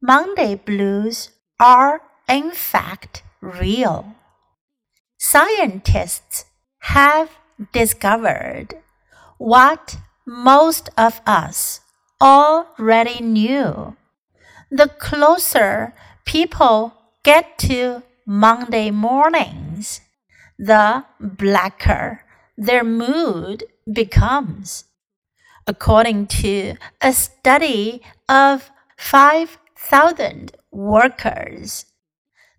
Monday blues are in fact real. Scientists have discovered what most of us already knew. The closer people get to Monday mornings, the blacker their mood becomes. According to a study of 5,000 workers,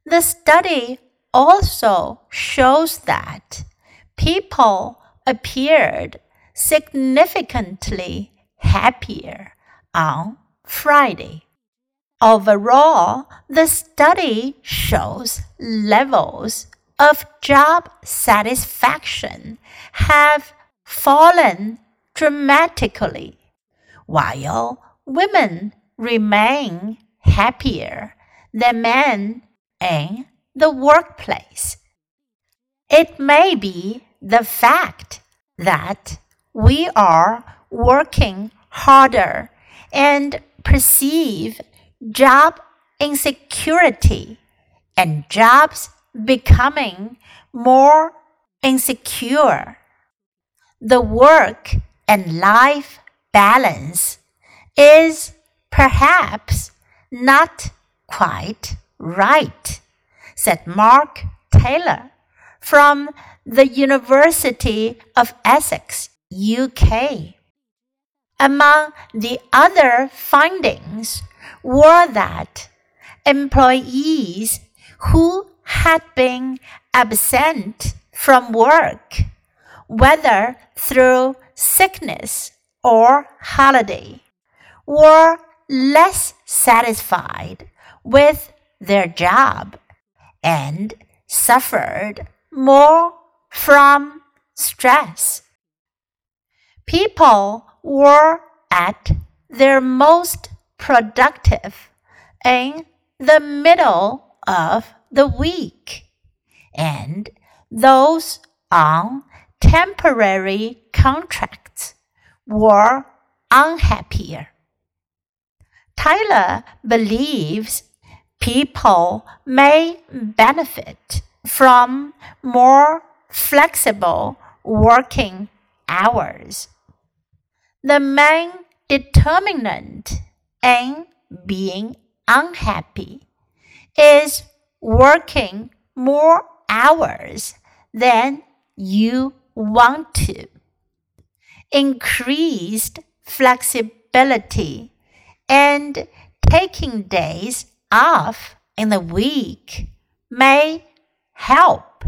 the study also shows that people appeared significantly happier on Friday. Overall, the study shows levels of job satisfaction have fallen dramatically, while women remain happier than men in the workplace. It may be the fact that we are working harder and perceive job insecurity and jobs becoming more insecure. The work and life balance is perhaps not quite right, said Mark Taylor from the University of Essex, UK. Among the other findings were that employees who had been absent from work, whether through sickness or holiday, were less satisfied with their job and suffered more from stress. People were at their most productive in the middle of the week, and those on temporary contracts were unhappier. Taylor believes people may benefit from more flexible working hours. The main determinant in being unhappy is working more hours than you want to. Increased flexibility and taking days off in the week may help.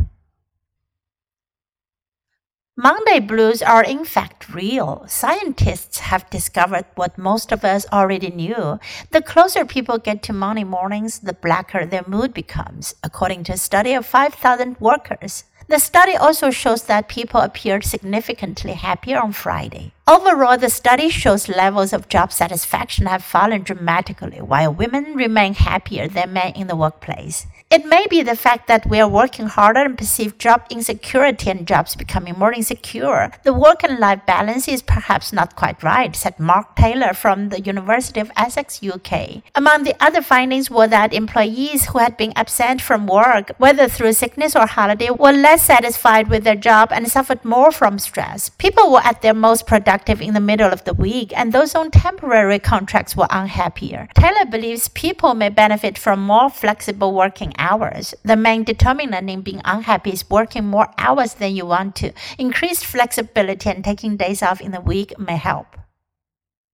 Monday blues are in fact real. Scientists have discovered what most of us already knew. The closer people get to Monday mornings, the blacker their mood becomes, according to a study of 5,000 workers. The study also shows that people appeared significantly happier on Friday. Overall, the study shows levels of job satisfaction have fallen dramatically, while women remain happier than men in the workplace. It may be the fact that we are working harder and perceive job insecurity and jobs becoming more insecure. The work and life balance is perhaps not quite right, said Mark Taylor from the University of Essex, UK. Among the other findings were that employees who had been absent from work, whether through sickness or holiday, were less satisfied with their job and suffered more from stress. People were at their most productive in the middle of the week, and those on temporary contracts were unhappier. Taylor believes people may benefit from more flexible working hours. The main determinant in being unhappy is working more hours than you want to. Increased flexibility and taking days off in the week may help.